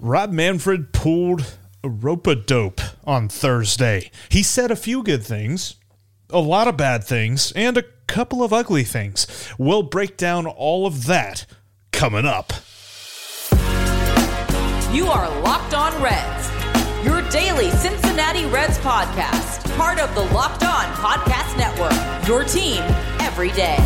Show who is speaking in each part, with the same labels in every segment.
Speaker 1: Rob Manfred pulled a rope a dope on Thursday. He said a few good things, a lot of bad things, and a couple of ugly things. We'll break down all of that coming up.
Speaker 2: You are Locked On Reds, your daily Cincinnati Reds podcast, part of the Locked On Podcast Network, your team every day.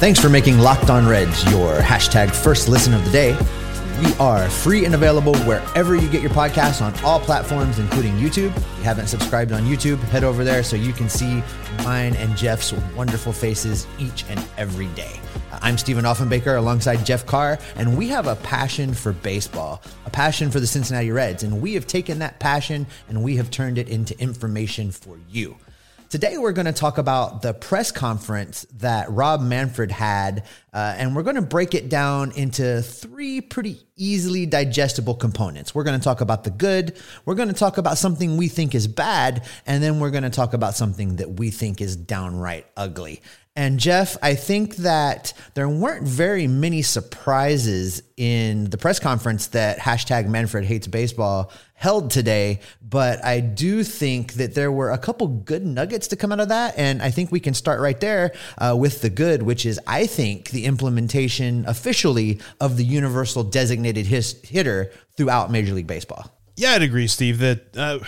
Speaker 3: Thanks for making Locked On Reds your hashtag first listen of the day. We are free and available wherever you get your podcasts on all platforms, including YouTube. If you haven't subscribed on YouTube, head over there so you can see mine and Jeff's wonderful faces each and every day. Uh, I'm Stephen Offenbaker alongside Jeff Carr, and we have a passion for baseball, a passion for the Cincinnati Reds, and we have taken that passion and we have turned it into information for you. Today, we're going to talk about the press conference that Rob Manfred had, uh, and we're going to break it down into three pretty easily digestible components. We're going to talk about the good, we're going to talk about something we think is bad, and then we're going to talk about something that we think is downright ugly. And Jeff, I think that there weren't very many surprises in the press conference that hashtag Manfred hates baseball held today, but I do think that there were a couple good nuggets to come out of that. And I think we can start right there uh, with the good, which is, I think, the implementation officially of the universal designated his- hitter throughout Major League Baseball.
Speaker 1: Yeah, I'd agree, Steve, that uh,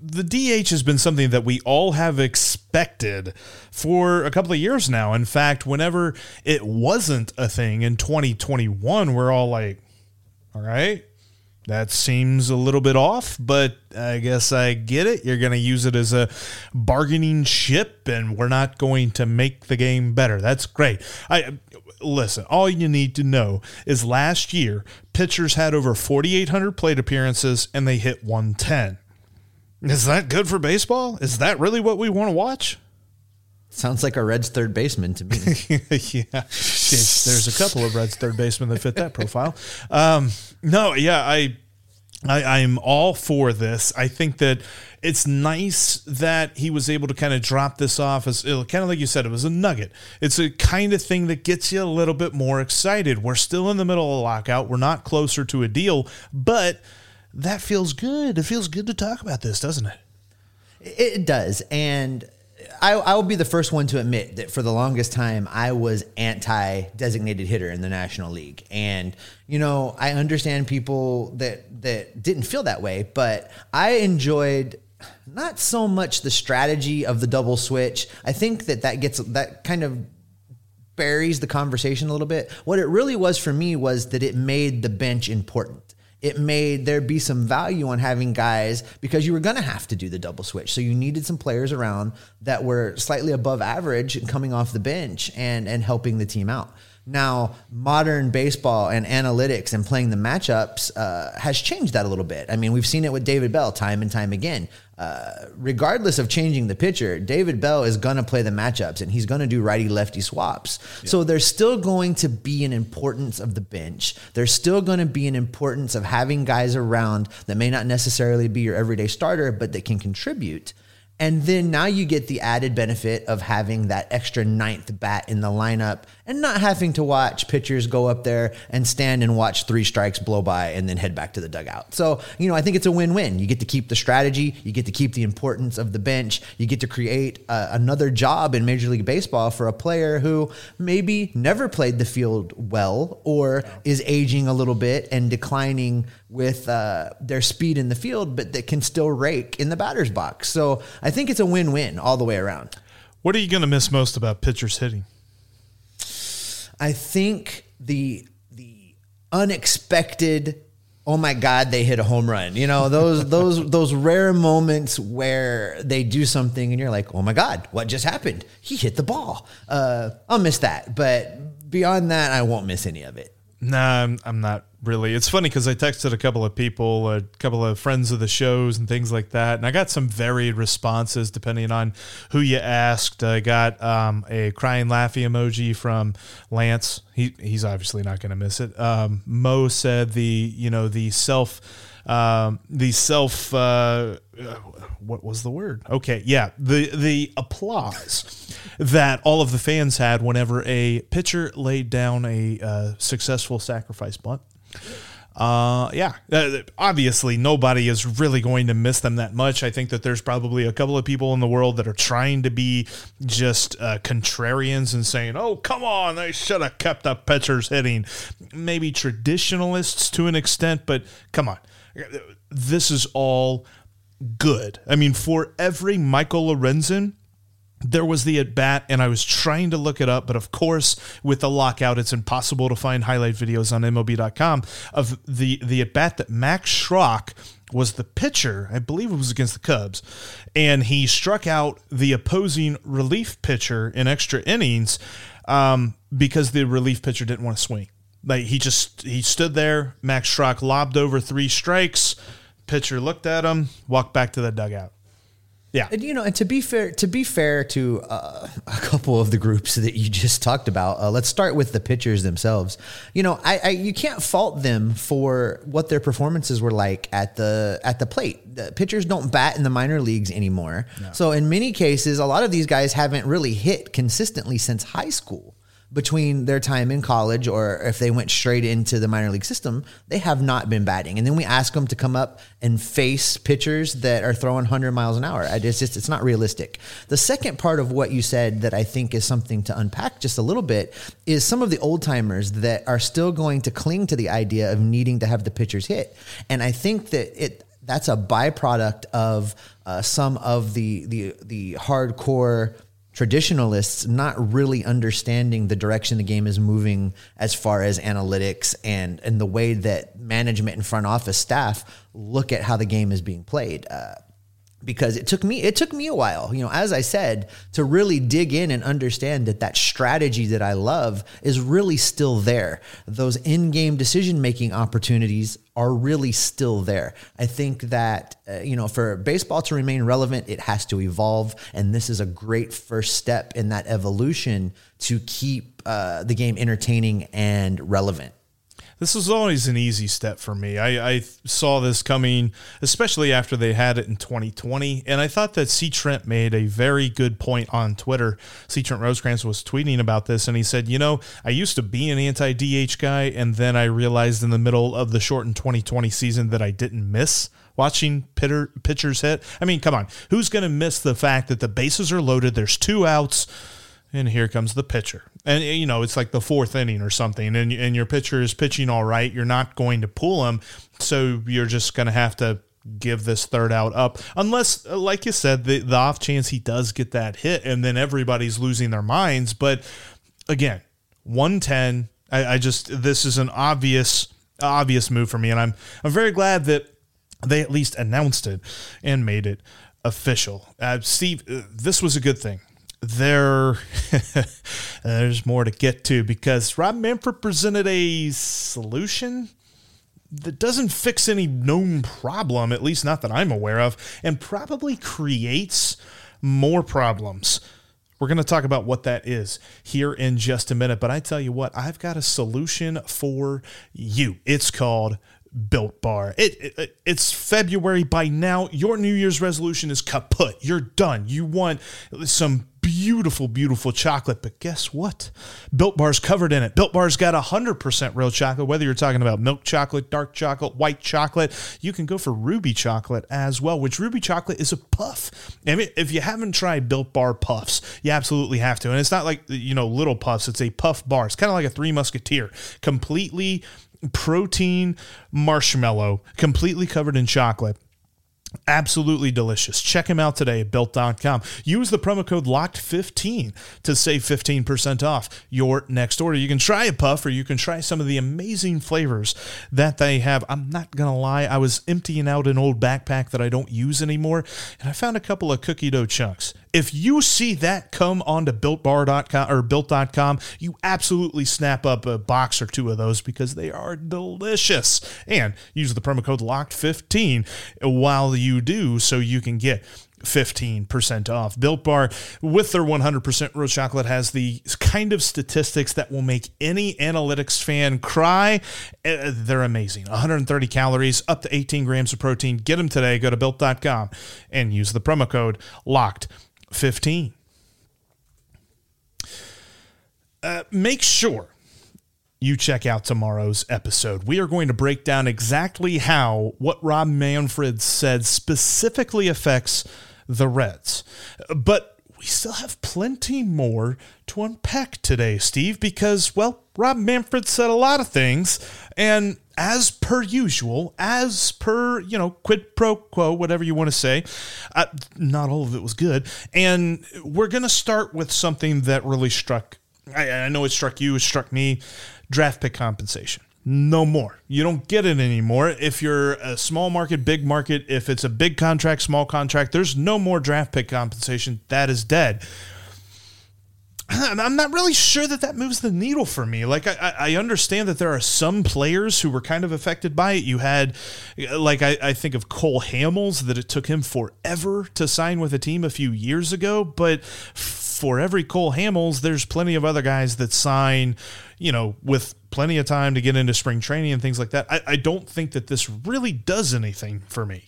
Speaker 1: the DH has been something that we all have expected for a couple of years now. In fact, whenever it wasn't a thing in 2021, we're all like, all right, that seems a little bit off, but I guess I get it. You're going to use it as a bargaining chip, and we're not going to make the game better. That's great. I listen. All you need to know is last year pitchers had over 4,800 plate appearances, and they hit 110. Is that good for baseball? Is that really what we want to watch?
Speaker 3: Sounds like a Reds third baseman to me.
Speaker 1: yeah, there's a couple of Reds third basemen that fit that profile. Um, no, yeah, I, I, I'm all for this. I think that it's nice that he was able to kind of drop this off as kind of like you said, it was a nugget. It's a kind of thing that gets you a little bit more excited. We're still in the middle of a lockout. We're not closer to a deal, but that feels good. It feels good to talk about this, doesn't it?
Speaker 3: It does. And I, I, will be the first one to admit that for the longest time, I was anti designated hitter in the National League. And, you know, I understand people that, that didn't feel that way, but I enjoyed not so much the strategy of the double switch. I think that that gets, that kind of buries the conversation a little bit. What it really was for me was that it made the bench important it made there be some value on having guys because you were going to have to do the double switch. So you needed some players around that were slightly above average and coming off the bench and and helping the team out. Now, modern baseball and analytics and playing the matchups uh, has changed that a little bit. I mean, we've seen it with David Bell time and time again. Uh, regardless of changing the pitcher, David Bell is going to play the matchups and he's going to do righty lefty swaps. Yeah. So there's still going to be an importance of the bench. There's still going to be an importance of having guys around that may not necessarily be your everyday starter, but that can contribute. And then now you get the added benefit of having that extra ninth bat in the lineup and not having to watch pitchers go up there and stand and watch three strikes blow by and then head back to the dugout. So, you know, I think it's a win win. You get to keep the strategy, you get to keep the importance of the bench, you get to create uh, another job in Major League Baseball for a player who maybe never played the field well or is aging a little bit and declining with uh, their speed in the field, but that can still rake in the batter's box. So I think it's a win win all the way around.
Speaker 1: What are you going to miss most about pitchers hitting?
Speaker 3: I think the the unexpected oh my god they hit a home run. You know those those those rare moments where they do something and you're like oh my god what just happened? He hit the ball. Uh, i'll miss that. But beyond that i won't miss any of it.
Speaker 1: No I'm, I'm not really. It's funny because I texted a couple of people, a couple of friends of the shows, and things like that, and I got some varied responses depending on who you asked. I got um, a crying laughy emoji from Lance. He he's obviously not going to miss it. Um, Mo said the you know the self um, the self uh, what was the word? Okay, yeah, the the applause that all of the fans had whenever a pitcher laid down a uh, successful sacrifice bunt. Uh, yeah, uh, obviously nobody is really going to miss them that much. I think that there's probably a couple of people in the world that are trying to be just uh, contrarians and saying, "Oh, come on, they should have kept the pitchers hitting." Maybe traditionalists to an extent, but come on, this is all good. I mean, for every Michael Lorenzen there was the at bat, and I was trying to look it up, but of course, with the lockout, it's impossible to find highlight videos on MLB.com of the the at bat that Max Schrock was the pitcher. I believe it was against the Cubs, and he struck out the opposing relief pitcher in extra innings um, because the relief pitcher didn't want to swing. Like he just he stood there. Max Schrock lobbed over three strikes. Pitcher looked at him, walked back to the dugout. Yeah,
Speaker 3: and you know, and to be fair, to be fair to uh, a couple of the groups that you just talked about, uh, let's start with the pitchers themselves. You know, I, I, you can't fault them for what their performances were like at the at the plate. The pitchers don't bat in the minor leagues anymore, no. so in many cases, a lot of these guys haven't really hit consistently since high school between their time in college or if they went straight into the minor league system, they have not been batting. And then we ask them to come up and face pitchers that are throwing 100 miles an hour. It's just, it's not realistic. The second part of what you said that I think is something to unpack just a little bit is some of the old timers that are still going to cling to the idea of needing to have the pitchers hit. And I think that it, that's a byproduct of uh, some of the the the hardcore traditionalists not really understanding the direction the game is moving as far as analytics and and the way that management and front office staff look at how the game is being played. Uh, because it took me it took me a while you know as i said to really dig in and understand that that strategy that i love is really still there those in-game decision making opportunities are really still there. I think that uh, you know for baseball to remain relevant it has to evolve and this is a great first step in that evolution to keep uh, the game entertaining and relevant
Speaker 1: this was always an easy step for me. I, I, saw this coming, especially after they had it in 2020, and I thought that C. Trent made a very good point on Twitter. C. Trent Rosecrans was tweeting about this, and he said, "You know, I used to be an anti-DH guy, and then I realized in the middle of the shortened 2020 season that I didn't miss." watching pitter, pitchers hit. I mean, come on. Who's going to miss the fact that the bases are loaded? There's two outs and here comes the pitcher. And you know, it's like the fourth inning or something, and and your pitcher is pitching all right. You're not going to pull him, so you're just going to have to give this third out up, unless, like you said, the the off chance he does get that hit, and then everybody's losing their minds. But again, one ten. I, I just this is an obvious obvious move for me, and I'm I'm very glad that they at least announced it and made it official. Uh, Steve, uh, this was a good thing there there's more to get to because Rob Manfred presented a solution that doesn't fix any known problem, at least not that I'm aware of, and probably creates more problems. We're going to talk about what that is here in just a minute, but I tell you what, I've got a solution for you. It's called Built Bar. It, it, it's February by now. Your New Year's resolution is kaput. You're done. You want some beautiful, beautiful chocolate, but guess what? Built Bar's covered in it. Built Bar's got 100% real chocolate. Whether you're talking about milk chocolate, dark chocolate, white chocolate, you can go for ruby chocolate as well. Which ruby chocolate is a puff. I mean, if you haven't tried Built Bar puffs, you absolutely have to. And it's not like you know little puffs. It's a puff bar. It's kind of like a Three Musketeer, completely protein marshmallow, completely covered in chocolate. Absolutely delicious. Check them out today at built.com. Use the promo code LOCKED15 to save 15% off your next order. You can try a puff or you can try some of the amazing flavors that they have. I'm not going to lie, I was emptying out an old backpack that I don't use anymore, and I found a couple of cookie dough chunks. If you see that come onto builtbar.com or built.com, you absolutely snap up a box or two of those because they are delicious. And use the promo code LOCKED15 while you do so you can get 15% off. Built Bar with their 100% real chocolate has the kind of statistics that will make any analytics fan cry. Uh, they're amazing. 130 calories, up to 18 grams of protein. Get them today. Go to built.com and use the promo code LOCKED 15. Uh, make sure you check out tomorrow's episode. We are going to break down exactly how what Rob Manfred said specifically affects the Reds. But we still have plenty more to unpack today, Steve, because, well, Rob Manfred said a lot of things, and as per usual, as per, you know, quid pro quo, whatever you want to say, uh, not all of it was good. And we're going to start with something that really struck, I, I know it struck you, it struck me draft pick compensation no more. You don't get it anymore. If you're a small market, big market, if it's a big contract, small contract, there's no more draft pick compensation. That is dead. I'm not really sure that that moves the needle for me. Like, I, I understand that there are some players who were kind of affected by it. You had, like, I, I think of Cole Hamels, that it took him forever to sign with a team a few years ago. But for every Cole Hamels, there's plenty of other guys that sign, you know, with plenty of time to get into spring training and things like that. I, I don't think that this really does anything for me.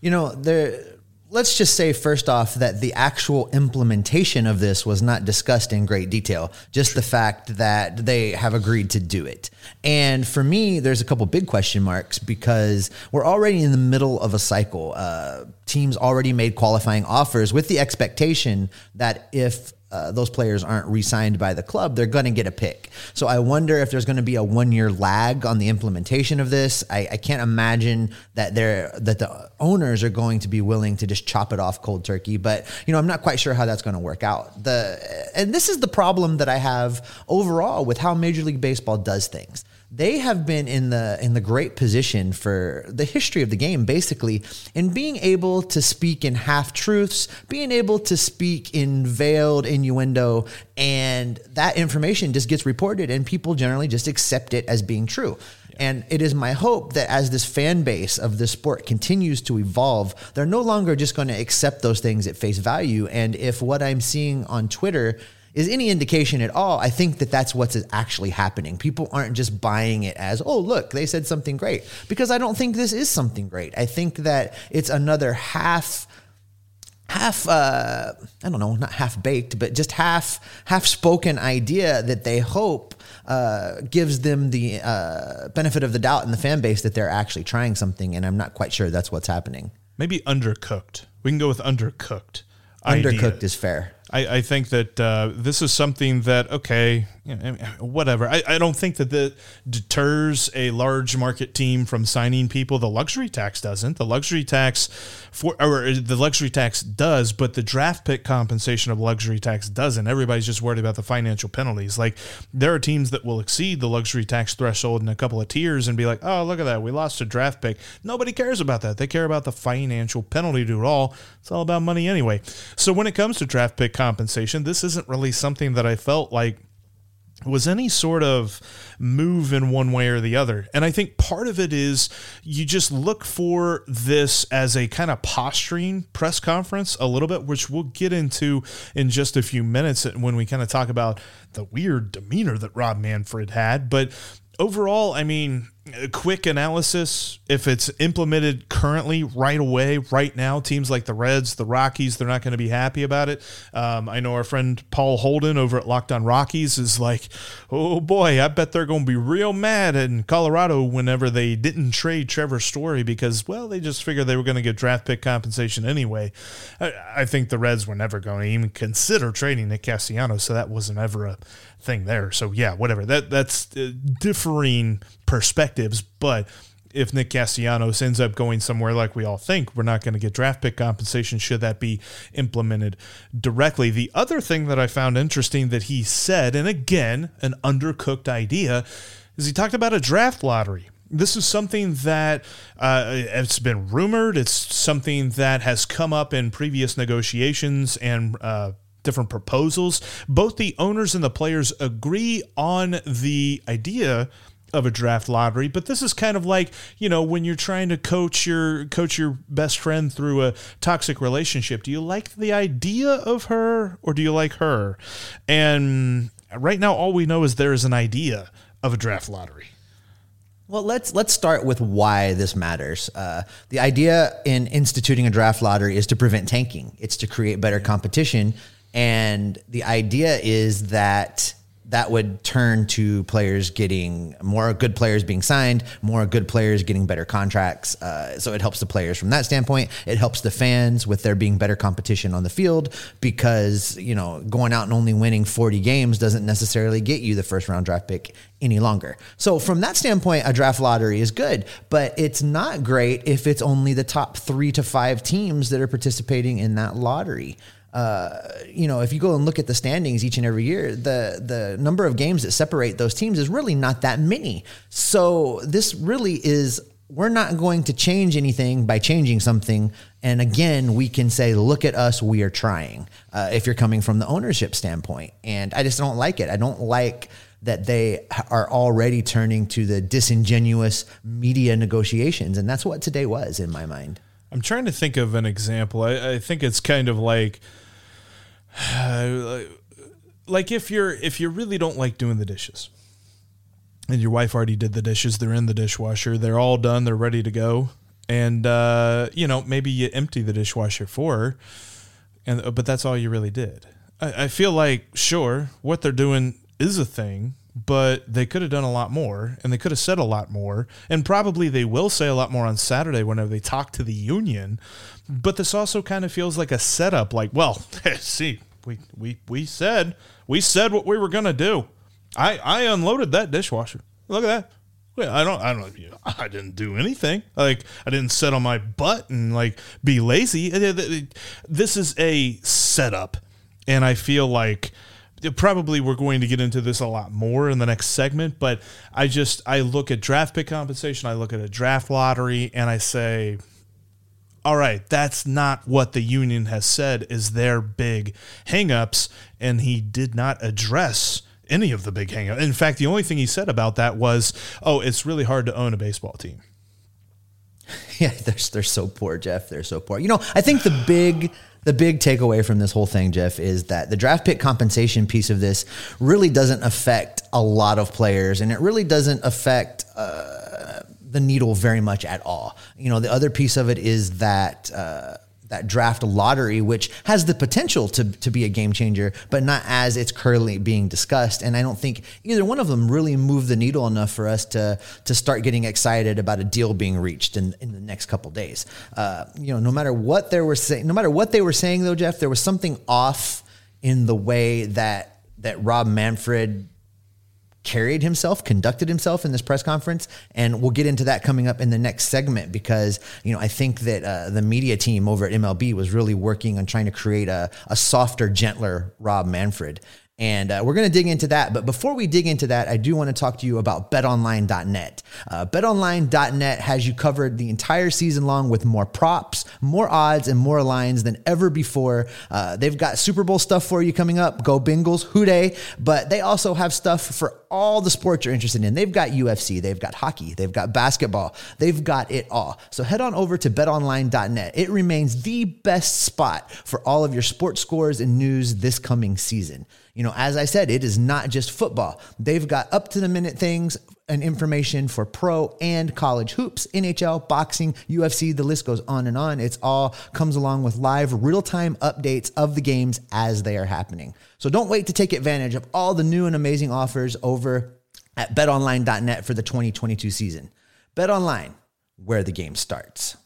Speaker 3: You know, there let's just say first off that the actual implementation of this was not discussed in great detail just the fact that they have agreed to do it. And for me there's a couple big question marks because we're already in the middle of a cycle. Uh, teams already made qualifying offers with the expectation that if uh, those players aren't re-signed by the club, they're going to get a pick. So I wonder if there's going to be a one-year lag on the implementation of this. I, I can't imagine that they're that the owners are going to be willing to just chop it off cold turkey. But you know, I'm not quite sure how that's going to work out. The and this is the problem that I have overall with how Major League Baseball does things they have been in the in the great position for the history of the game basically in being able to speak in half truths being able to speak in veiled innuendo and that information just gets reported and people generally just accept it as being true and it is my hope that as this fan base of this sport continues to evolve, they're no longer just going to accept those things at face value. And if what I'm seeing on Twitter is any indication at all, I think that that's what's actually happening. People aren't just buying it as, oh, look, they said something great. Because I don't think this is something great. I think that it's another half half uh, I don't know, not half baked, but just half half spoken idea that they hope uh, gives them the uh, benefit of the doubt in the fan base that they're actually trying something, and I'm not quite sure that's what's happening.
Speaker 1: Maybe undercooked. We can go with undercooked.
Speaker 3: Undercooked
Speaker 1: idea.
Speaker 3: is fair.
Speaker 1: I, I think that uh, this is something that okay, know, whatever. I, I don't think that that deters a large market team from signing people. The luxury tax doesn't. The luxury tax for or the luxury tax does, but the draft pick compensation of luxury tax doesn't. Everybody's just worried about the financial penalties. Like there are teams that will exceed the luxury tax threshold in a couple of tiers and be like, oh look at that, we lost a draft pick. Nobody cares about that. They care about the financial penalty to it all. It's all about money anyway. So when it comes to draft pick compensation, this isn't really something that I felt like was any sort of move in one way or the other. And I think part of it is you just look for this as a kind of posturing press conference a little bit, which we'll get into in just a few minutes when we kind of talk about the weird demeanor that Rob Manfred had. But overall, I mean, a quick analysis if it's implemented currently right away right now teams like the reds the rockies they're not going to be happy about it. Um, i know our friend paul holden over at locked on rockies is like oh boy i bet they're going to be real mad in colorado whenever they didn't trade trevor story because well they just figured they were going to get draft pick compensation anyway. I, I think the reds were never going to even consider trading nick castellanos so that wasn't ever a thing there so yeah whatever that that's uh, differing perspectives. But if Nick Castellanos ends up going somewhere like we all think, we're not going to get draft pick compensation should that be implemented directly. The other thing that I found interesting that he said, and again, an undercooked idea, is he talked about a draft lottery. This is something that uh, it's been rumored. It's something that has come up in previous negotiations and uh, different proposals. Both the owners and the players agree on the idea of a draft lottery but this is kind of like you know when you're trying to coach your coach your best friend through a toxic relationship do you like the idea of her or do you like her and right now all we know is there is an idea of a draft lottery
Speaker 3: well, let's let's start with why this matters. Uh, the idea in instituting a draft lottery is to prevent tanking. It's to create better competition, and the idea is that that would turn to players getting more good players being signed, more good players getting better contracts. Uh, so it helps the players from that standpoint. It helps the fans with there being better competition on the field because, you know, going out and only winning 40 games doesn't necessarily get you the first round draft pick any longer. So from that standpoint, a draft lottery is good, but it's not great if it's only the top three to five teams that are participating in that lottery uh, you know, if you go and look at the standings each and every year, the the number of games that separate those teams is really not that many. So this really is we're not going to change anything by changing something. And again, we can say, look at us, we are trying. Uh, if you're coming from the ownership standpoint, and I just don't like it. I don't like that they are already turning to the disingenuous media negotiations, and that's what today was in my mind.
Speaker 1: I'm trying to think of an example. I, I think it's kind of like like if you're if you really don't like doing the dishes and your wife already did the dishes they're in the dishwasher they're all done they're ready to go and uh, you know maybe you empty the dishwasher for her and uh, but that's all you really did. I, I feel like sure what they're doing is a thing but they could have done a lot more and they could have said a lot more and probably they will say a lot more on saturday whenever they talk to the union but this also kind of feels like a setup like well see we we we said we said what we were to do i i unloaded that dishwasher look at that I don't, I don't, I didn't do anything. Like, I didn't sit on my butt and like be lazy. This is a setup. And I feel like, probably we're going to get into this a lot more in the next segment, but I just I look at draft pick compensation, I look at a draft lottery, and I say, all right, that's not what the union has said is their big hangups, and he did not address any of the big hangups. In fact, the only thing he said about that was, "Oh, it's really hard to own a baseball team."
Speaker 3: Yeah, they're they're so poor, Jeff. They're so poor. You know, I think the big the big takeaway from this whole thing, Jeff, is that the draft pick compensation piece of this really doesn't affect a lot of players, and it really doesn't affect. Uh, the needle very much at all. You know, the other piece of it is that uh, that draft lottery, which has the potential to, to be a game changer, but not as it's currently being discussed. And I don't think either one of them really moved the needle enough for us to to start getting excited about a deal being reached in, in the next couple days. Uh, you know, no matter what they were saying, no matter what they were saying, though, Jeff, there was something off in the way that that Rob Manfred carried himself, conducted himself in this press conference, and we'll get into that coming up in the next segment because you know I think that uh, the media team over at MLB was really working on trying to create a, a softer, gentler Rob Manfred. And uh, we're going to dig into that. But before we dig into that, I do want to talk to you about betonline.net. Uh, betonline.net has you covered the entire season long with more props, more odds, and more lines than ever before. Uh, they've got Super Bowl stuff for you coming up. Go Bengals, Who Dey. But they also have stuff for all the sports you're interested in. They've got UFC, they've got hockey, they've got basketball, they've got it all. So head on over to betonline.net. It remains the best spot for all of your sports scores and news this coming season. You know, as I said, it is not just football. They've got up to the minute things and information for pro and college hoops, NHL, boxing, UFC, the list goes on and on. It's all comes along with live real time updates of the games as they are happening. So don't wait to take advantage of all the new and amazing offers over at betonline.net for the 2022 season. BetOnline, where the game starts.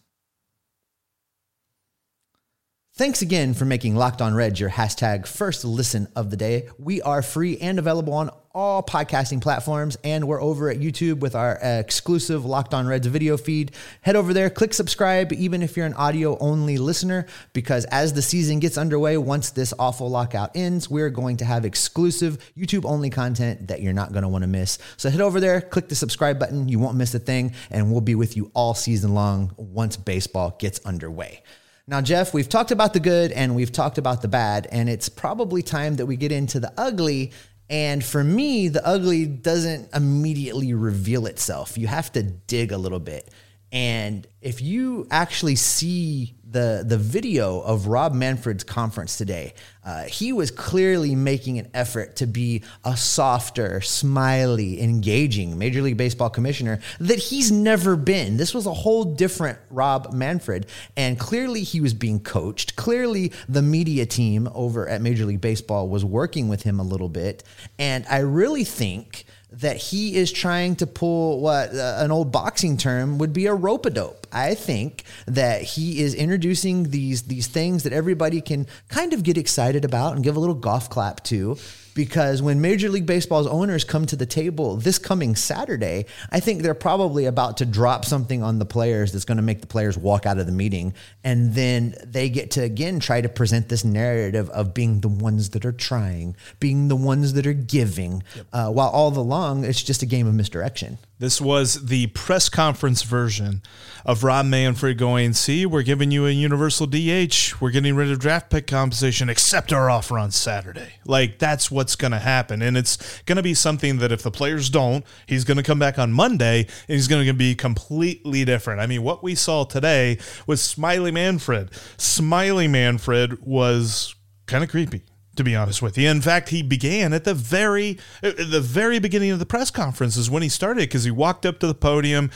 Speaker 3: Thanks again for making Locked On Reds your hashtag first listen of the day. We are free and available on all podcasting platforms, and we're over at YouTube with our exclusive Locked On Reds video feed. Head over there, click subscribe, even if you're an audio only listener, because as the season gets underway, once this awful lockout ends, we're going to have exclusive YouTube only content that you're not going to want to miss. So head over there, click the subscribe button. You won't miss a thing, and we'll be with you all season long once baseball gets underway. Now, Jeff, we've talked about the good and we've talked about the bad, and it's probably time that we get into the ugly. And for me, the ugly doesn't immediately reveal itself. You have to dig a little bit. And if you actually see the the video of Rob Manfred's conference today, uh, he was clearly making an effort to be a softer, smiley, engaging Major League Baseball commissioner that he's never been. This was a whole different Rob Manfred, and clearly he was being coached. Clearly, the media team over at Major League Baseball was working with him a little bit, and I really think that he is trying to pull what uh, an old boxing term would be a rope a dope. I think that he is introducing these these things that everybody can kind of get excited about and give a little golf clap to because when Major League Baseball's owners come to the table this coming Saturday, I think they're probably about to drop something on the players that's going to make the players walk out of the meeting. And then they get to again try to present this narrative of being the ones that are trying, being the ones that are giving, yep. uh, while all along it's just a game of misdirection.
Speaker 1: This was the press conference version of Rob Manfred going, See, we're giving you a universal DH. We're getting rid of draft pick compensation, except our offer on Saturday. Like, that's what's going to happen. And it's going to be something that if the players don't, he's going to come back on Monday and he's going to be completely different. I mean, what we saw today was Smiley Manfred. Smiley Manfred was kind of creepy to be honest with you. In fact, he began at the very the very beginning of the press conference is when he started because he walked up to the podium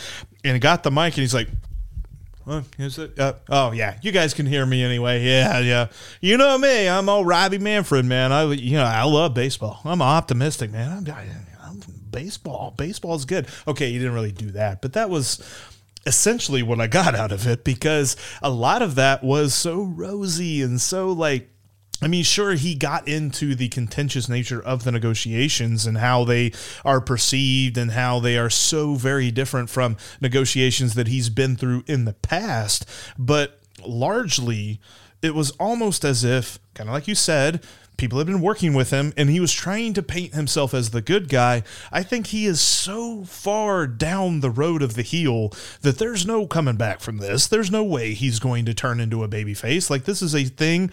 Speaker 1: and got the mic and he's like, "Oh, is it? Uh, oh yeah, you guys can hear me anyway. Yeah, yeah. You know me, I'm old Robbie Manfred, man. I you know I love baseball. I'm optimistic, man. I'm, I'm baseball. Baseball's good. Okay, you didn't really do that, but that was." essentially what I got out of it because a lot of that was so rosy and so like I mean, sure, he got into the contentious nature of the negotiations and how they are perceived and how they are so very different from negotiations that he's been through in the past. But largely, it was almost as if, kind of like you said, people had been working with him and he was trying to paint himself as the good guy. I think he is so far down the road of the heel that there's no coming back from this. There's no way he's going to turn into a baby face. Like this is a thing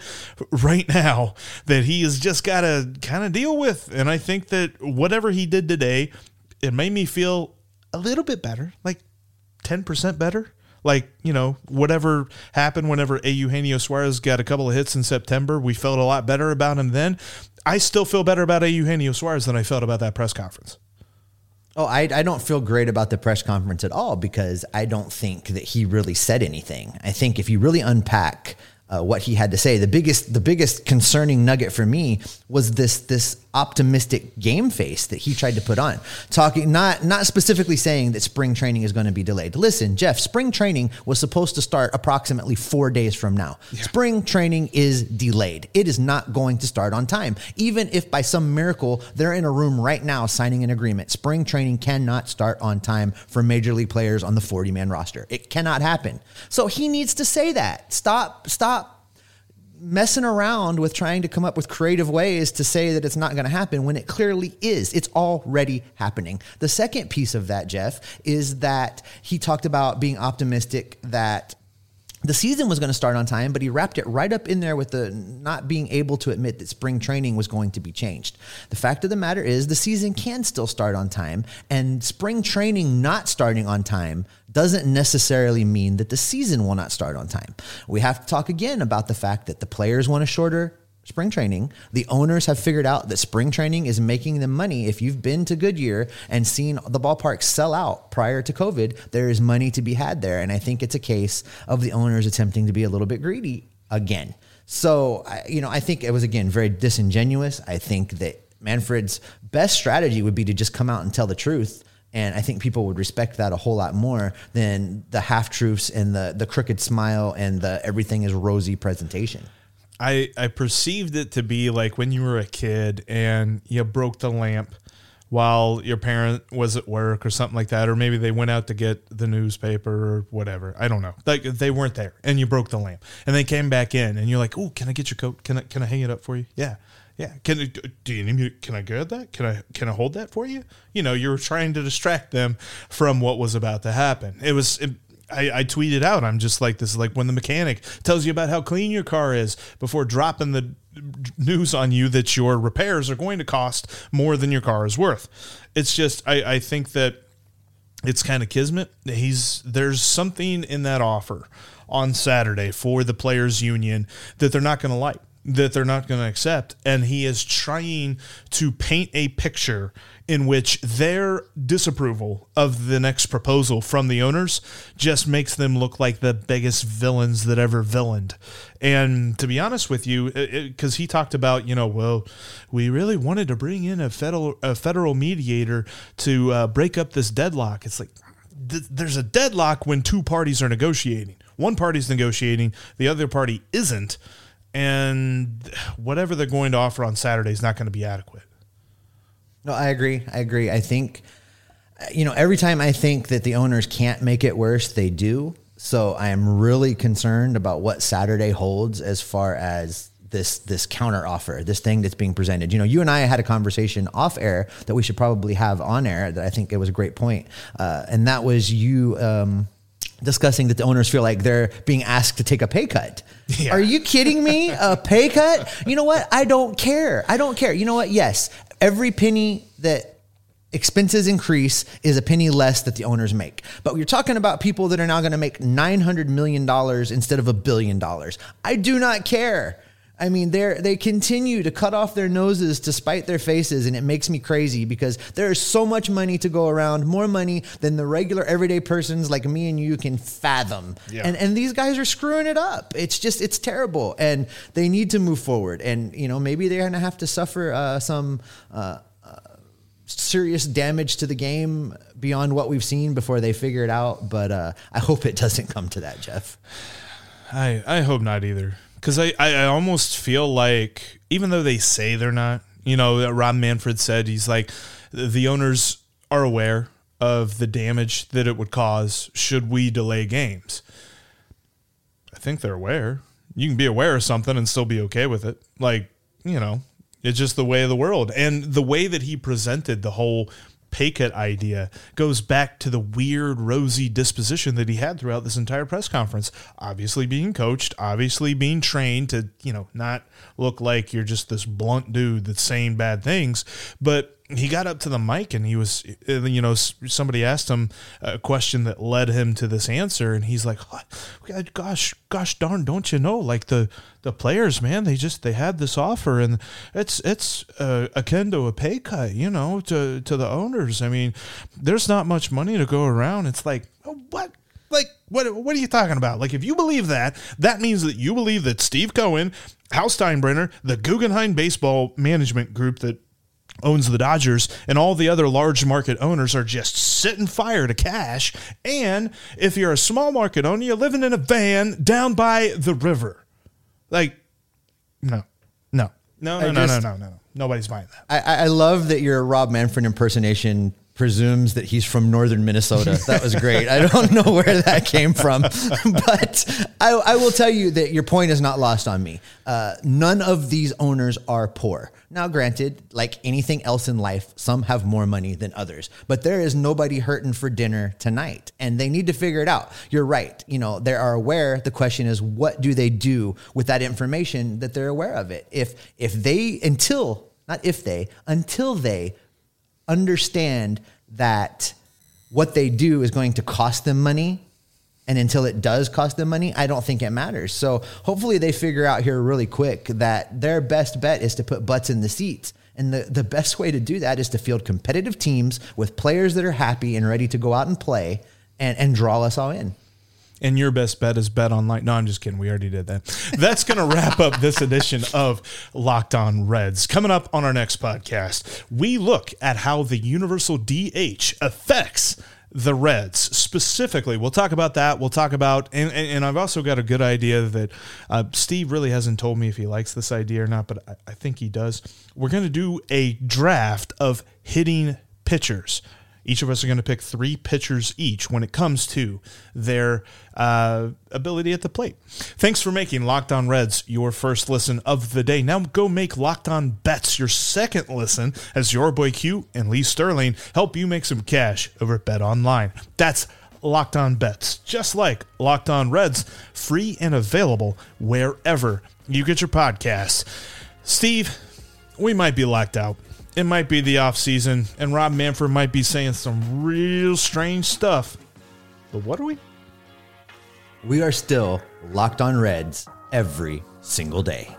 Speaker 1: right now that he has just got to kind of deal with. And I think that whatever he did today, it made me feel a little bit better, like 10% better like you know whatever happened whenever a Eugenio Suarez got a couple of hits in September, we felt a lot better about him then. I still feel better about a Eugenio Suarez than I felt about that press conference.
Speaker 3: Oh, I, I don't feel great about the press conference at all because I don't think that he really said anything. I think if you really unpack uh, what he had to say. The biggest the biggest concerning nugget for me was this this optimistic game face that he tried to put on, talking not not specifically saying that spring training is going to be delayed. Listen, Jeff, spring training was supposed to start approximately four days from now. Yeah. Spring training is delayed. It is not going to start on time. Even if by some miracle they're in a room right now signing an agreement, spring training cannot start on time for major league players on the 40 man roster. It cannot happen. So he needs to say that. Stop, stop messing around with trying to come up with creative ways to say that it's not going to happen when it clearly is. It's already happening. The second piece of that, Jeff, is that he talked about being optimistic that the season was going to start on time, but he wrapped it right up in there with the not being able to admit that spring training was going to be changed. The fact of the matter is, the season can still start on time, and spring training not starting on time doesn't necessarily mean that the season will not start on time. We have to talk again about the fact that the players want a shorter spring training. The owners have figured out that spring training is making them money. If you've been to Goodyear and seen the ballpark sell out prior to COVID, there is money to be had there. And I think it's a case of the owners attempting to be a little bit greedy again. So, you know, I think it was again very disingenuous. I think that Manfred's best strategy would be to just come out and tell the truth and I think people would respect that a whole lot more than the half truths and the the crooked smile and the everything is rosy presentation.
Speaker 1: I I perceived it to be like when you were a kid and you broke the lamp while your parent was at work or something like that, or maybe they went out to get the newspaper or whatever. I don't know. Like they weren't there, and you broke the lamp, and they came back in, and you're like, "Oh, can I get your coat? Can I can I hang it up for you?" Yeah. Yeah. Can do you need me? Can I grab that? Can I can I hold that for you? You know, you were trying to distract them from what was about to happen. It was. It, I, I tweeted out. I'm just like this is like when the mechanic tells you about how clean your car is before dropping the news on you that your repairs are going to cost more than your car is worth. It's just I, I think that it's kind of kismet. He's there's something in that offer on Saturday for the players union that they're not going to like that they're not going to accept and he is trying to paint a picture in which their disapproval of the next proposal from the owners just makes them look like the biggest villains that ever villained. And to be honest with you, because he talked about, you know, well, we really wanted to bring in a federal a federal mediator to uh, break up this deadlock. It's like th- there's a deadlock when two parties are negotiating. One party's negotiating, the other party isn't and whatever they're going to offer on Saturday is not going to be adequate.
Speaker 3: No, I agree. I agree. I think, you know, every time I think that the owners can't make it worse, they do. So I am really concerned about what Saturday holds as far as this this counter offer, this thing that's being presented. You know, you and I had a conversation off air that we should probably have on air. That I think it was a great point, uh, and that was you. Um, discussing that the owners feel like they're being asked to take a pay cut. Yeah. Are you kidding me? A pay cut? You know what? I don't care. I don't care. You know what? Yes, every penny that expenses increase is a penny less that the owners make. But you're talking about people that are now going to make $900 million instead of a billion dollars. I do not care. I mean, they they continue to cut off their noses to spite their faces, and it makes me crazy because there is so much money to go around, more money than the regular everyday persons like me and you can fathom. Yeah. And and these guys are screwing it up. It's just it's terrible, and they need to move forward. And you know, maybe they're gonna have to suffer uh, some. Uh, uh serious damage to the game beyond what we've seen before they figure it out. But uh, I hope it doesn't come to that, Jeff.
Speaker 1: I I hope not either because I, I almost feel like even though they say they're not, you know, Rob Manfred said he's like the owners are aware of the damage that it would cause should we delay games. I think they're aware. You can be aware of something and still be okay with it. Like, you know, it's just the way of the world. And the way that he presented the whole pay cut idea goes back to the weird rosy disposition that he had throughout this entire press conference. Obviously being coached, obviously being trained to, you know, not look like you're just this blunt dude that's saying bad things, but he got up to the mic and he was, you know, somebody asked him a question that led him to this answer, and he's like, "Gosh, gosh darn, don't you know? Like the the players, man, they just they had this offer, and it's it's uh, akin to a pay cut, you know, to to the owners. I mean, there's not much money to go around. It's like, oh, what? Like what? What are you talking about? Like if you believe that, that means that you believe that Steve Cohen, Hal Steinbrenner, the Guggenheim Baseball Management Group that owns the Dodgers, and all the other large market owners are just sitting fire to cash. And if you're a small market owner, you're living in a van down by the river. Like, no, no, no, no, no, just, no, no, no, no. Nobody's buying
Speaker 3: that. I, I love that your Rob Manfred impersonation presumes that he's from northern Minnesota. That was great. I don't know where that came from, but I, I, will tell you that your point is not lost on me. Uh, none of these owners are poor. Now, granted, like anything else in life, some have more money than others, but there is nobody hurting for dinner tonight, and they need to figure it out. You're right. You know, they are aware. The question is, what do they do with that information that they're aware of it? If if they until not if they until they understand that what they do is going to cost them money and until it does cost them money, I don't think it matters. So hopefully they figure out here really quick that their best bet is to put butts in the seats. And the, the best way to do that is to field competitive teams with players that are happy and ready to go out and play and, and draw us all in.
Speaker 1: And your best bet is bet online. No, I'm just kidding. We already did that. That's going to wrap up this edition of Locked On Reds. Coming up on our next podcast, we look at how the universal DH affects the Reds specifically. We'll talk about that. We'll talk about, and, and I've also got a good idea that uh, Steve really hasn't told me if he likes this idea or not, but I, I think he does. We're going to do a draft of hitting pitchers each of us are going to pick three pitchers each when it comes to their uh, ability at the plate. Thanks for making Locked On Reds your first listen of the day. Now go make Locked On Bets your second listen as your boy Q and Lee Sterling help you make some cash over at Bet Online. That's Locked On Bets, just like Locked On Reds, free and available wherever you get your podcasts. Steve, we might be locked out it might be the off season, and Rob Manfred might be saying some real strange stuff. But what are we?
Speaker 3: We are still locked on Reds every single day.